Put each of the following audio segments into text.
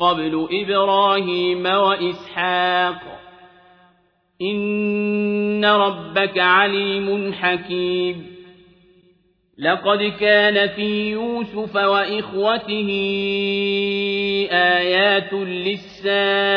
قبل إبراهيم وإسحاق. إن ربك عليم حكيم. لقد كان في يوسف وإخوته آيات للسائلين.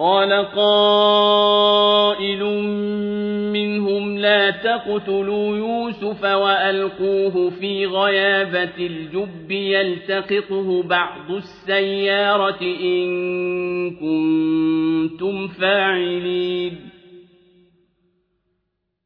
قال قائل منهم لا تقتلوا يوسف وألقوه في غيابة الجب يلتقطه بعض السيارة إن كنتم فاعلين.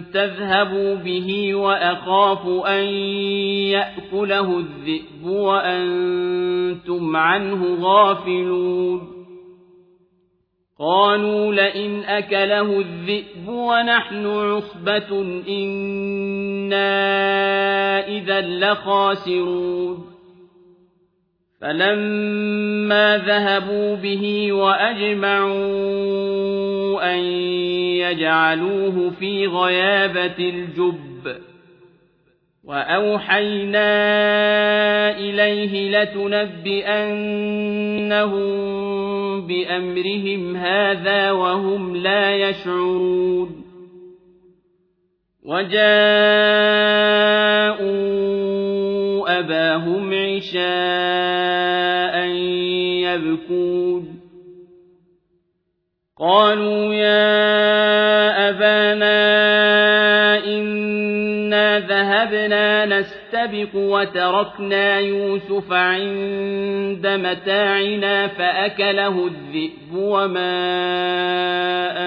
تذهبوا به وأخاف أن يأكله الذئب وأنتم عنه غافلون. قالوا لئن أكله الذئب ونحن عصبة إنا إذا لخاسرون. فلما ذهبوا به وأجمعوا أن يجعلوه في غيابة الجب وأوحينا إليه لتنبئنهم بأمرهم هذا وهم لا يشعرون وجاءوا أباهم عشاء يبكون قالوا يا أبانا إنا ذهبنا نستبق وتركنا يوسف عند متاعنا فأكله الذئب وما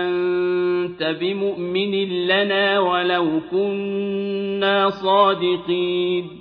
أنت بمؤمن لنا ولو كنا صادقين.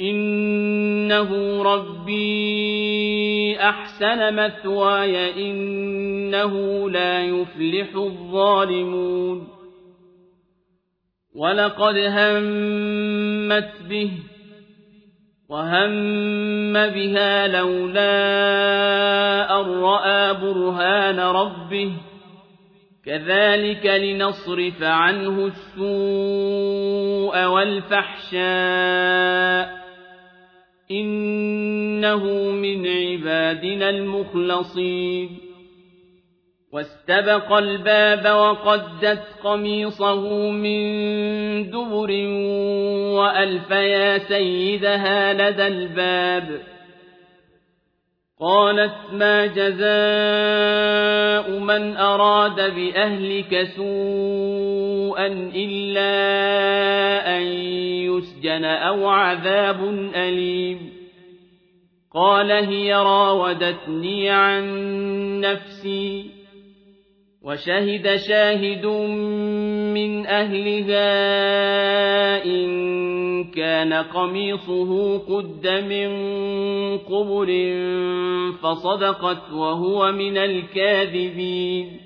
إنه ربي أحسن مثواي إنه لا يفلح الظالمون ولقد همت به وهم بها لولا أن رأى برهان ربه كذلك لنصرف عنه السوء والفحشاء إنه من عبادنا المخلصين. واستبق الباب وقدت قميصه من دبر وألف يا سيدها لدى الباب. قالت ما جزاء من أراد بأهلك سوءا إلا أن يسجن أو عذاب أليم قال هي راودتني عن نفسي وشهد شاهد من أهلها إن كان قميصه قد من قبل فصدقت وهو من الكاذبين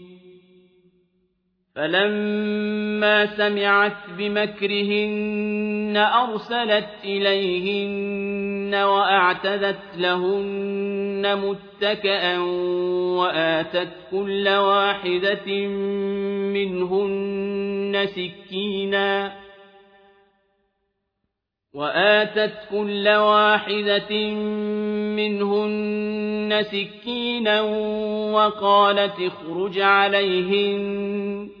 فلما سمعت بمكرهن أرسلت إليهن وأعتدت لهن متكأا وآتت كل واحدة منهن سكينا وآتت كل واحدة منهن سكينا وقالت اخرج عليهن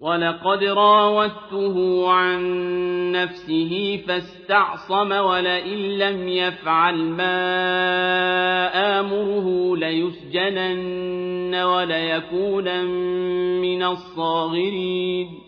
ولقد راودته عن نفسه فاستعصم ولئن لم يفعل ما آمره ليسجنن وليكون من الصاغرين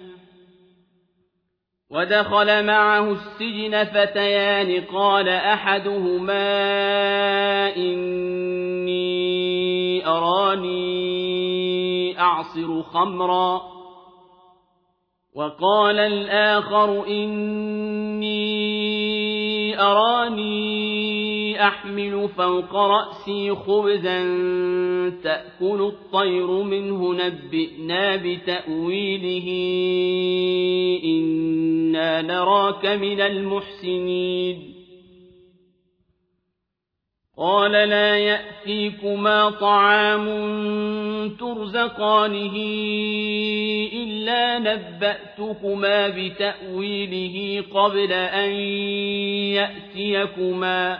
ودخل معه السجن فتيان قال أحدهما إني أراني أعصر خمرا. وقال الآخر إني أراني أحمل فوق رأسي خبزا تأكل الطير منه نبئنا بتأويله. إنا نراك من المحسنين. قال لا يأتيكما طعام ترزقانه إلا نبأتكما بتأويله قبل أن يأتيكما.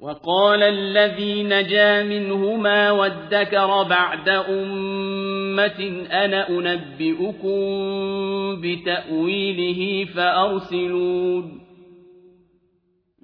وقال الذي نجا منهما وادكر بعد أمة أنا أنبئكم بتأويله فأرسلون.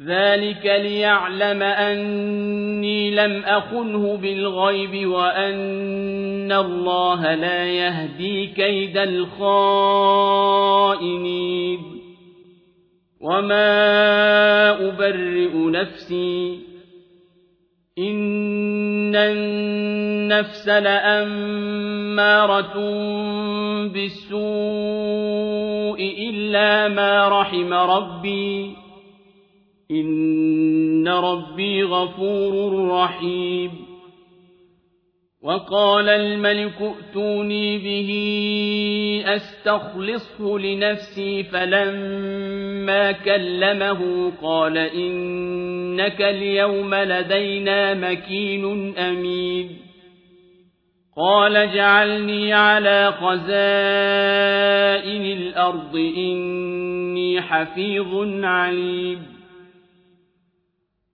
ذلك ليعلم أني لم أخنه بالغيب وأن الله لا يهدي كيد الخائنين وما أبرئ نفسي إن النفس لأمارة بالسوء إلا ما رحم ربي إن ربي غفور رحيم وقال الملك ائتوني به أستخلصه لنفسي فلما كلمه قال إنك اليوم لدينا مكين أمين قال اجعلني على خزائن الأرض إني حفيظ عليم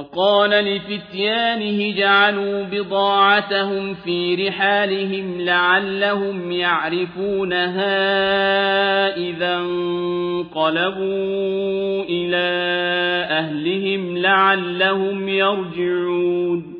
وقال لفتيانه جعلوا بضاعتهم في رحالهم لعلهم يعرفونها إذا انقلبوا إلى أهلهم لعلهم يرجعون.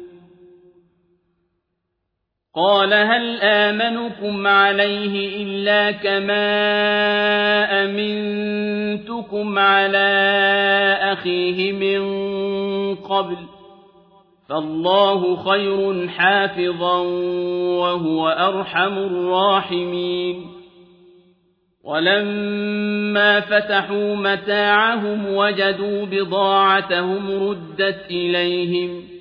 قال هل آمنكم عليه إلا كما أمنتكم على أخيه من قبل فالله خير حافظا وهو أرحم الراحمين ولما فتحوا متاعهم وجدوا بضاعتهم ردت إليهم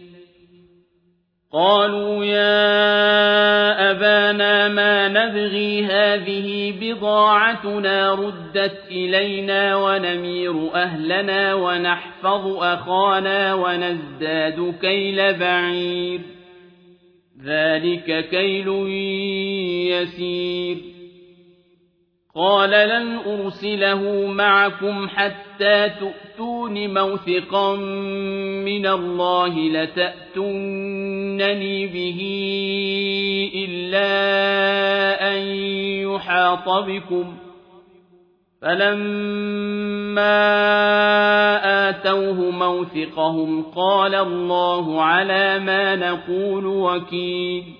قالوا يا أبانا ما نبغي هذه بضاعتنا ردت إلينا ونمير أهلنا ونحفظ أخانا ونزداد كيل بعير. ذلك كيل يسير. قال لن أرسله معكم حتى تؤتون موثقا من الله لتأتونني به إلا أن يحاط بكم. فلما آتوه موثقهم قال الله على ما نقول وكيل.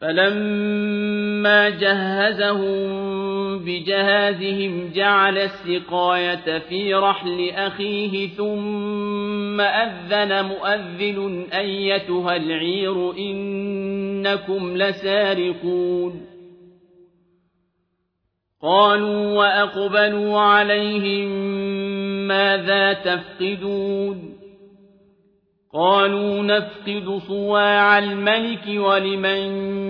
فلما جهزهم بجهازهم جعل السقاية في رحل أخيه ثم أذن مؤذن أيتها العير إنكم لسارقون قالوا وأقبلوا عليهم ماذا تفقدون قالوا نفقد صواع الملك ولمن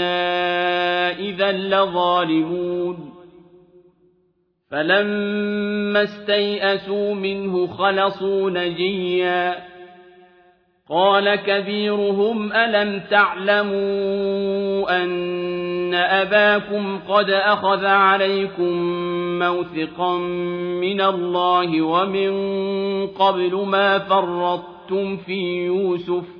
إنا إذا لظالمون فلما استيئسوا منه خلصوا نجيا قال كبيرهم ألم تعلموا أن أباكم قد أخذ عليكم موثقا من الله ومن قبل ما فرطتم في يوسف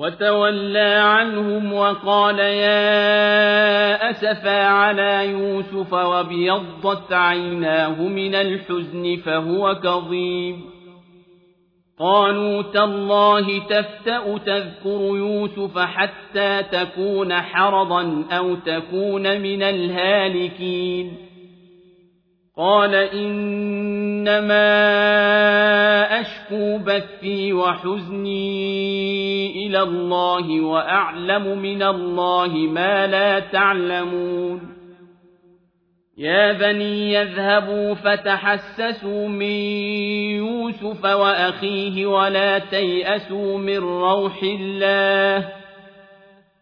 وتولى عنهم وقال يا أسفا على يوسف وابيضت عيناه من الحزن فهو كظيم. قالوا تالله تفتأ تذكر يوسف حتى تكون حرضا أو تكون من الهالكين. قال إنما أشكو بثي وحزني إلى الله وأعلم من الله ما لا تعلمون. يا بني يذهبوا فتحسسوا من يوسف وأخيه ولا تيأسوا من روح الله.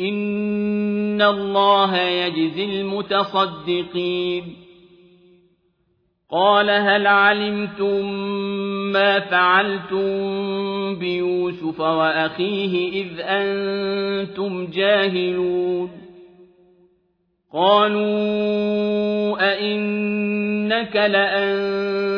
إن الله يجزي المتصدقين قال هل علمتم ما فعلتم بيوسف وأخيه إذ أنتم جاهلون قالوا أئنك لأنت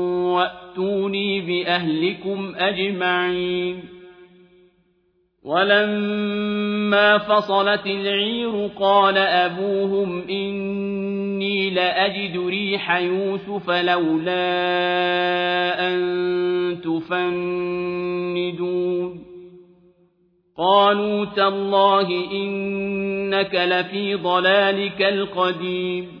وأتوني بأهلكم أجمعين ولما فصلت العير قال أبوهم إني لأجد ريح يوسف لولا أن تفندون قالوا تالله إنك لفي ضلالك القديم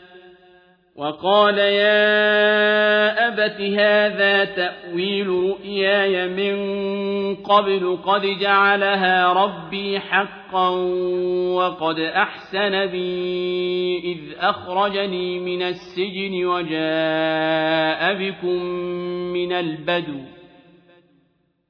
وقال يا أبت هذا تأويل رؤياي من قبل قد جعلها ربي حقا وقد أحسن بي إذ أخرجني من السجن وجاء بكم من البدو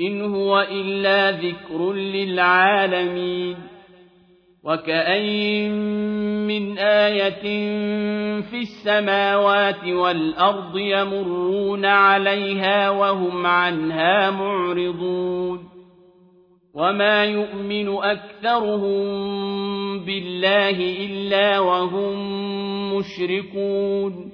إن هو إلا ذكر للعالمين وكأين من آية في السماوات والأرض يمرون عليها وهم عنها معرضون وما يؤمن أكثرهم بالله إلا وهم مشركون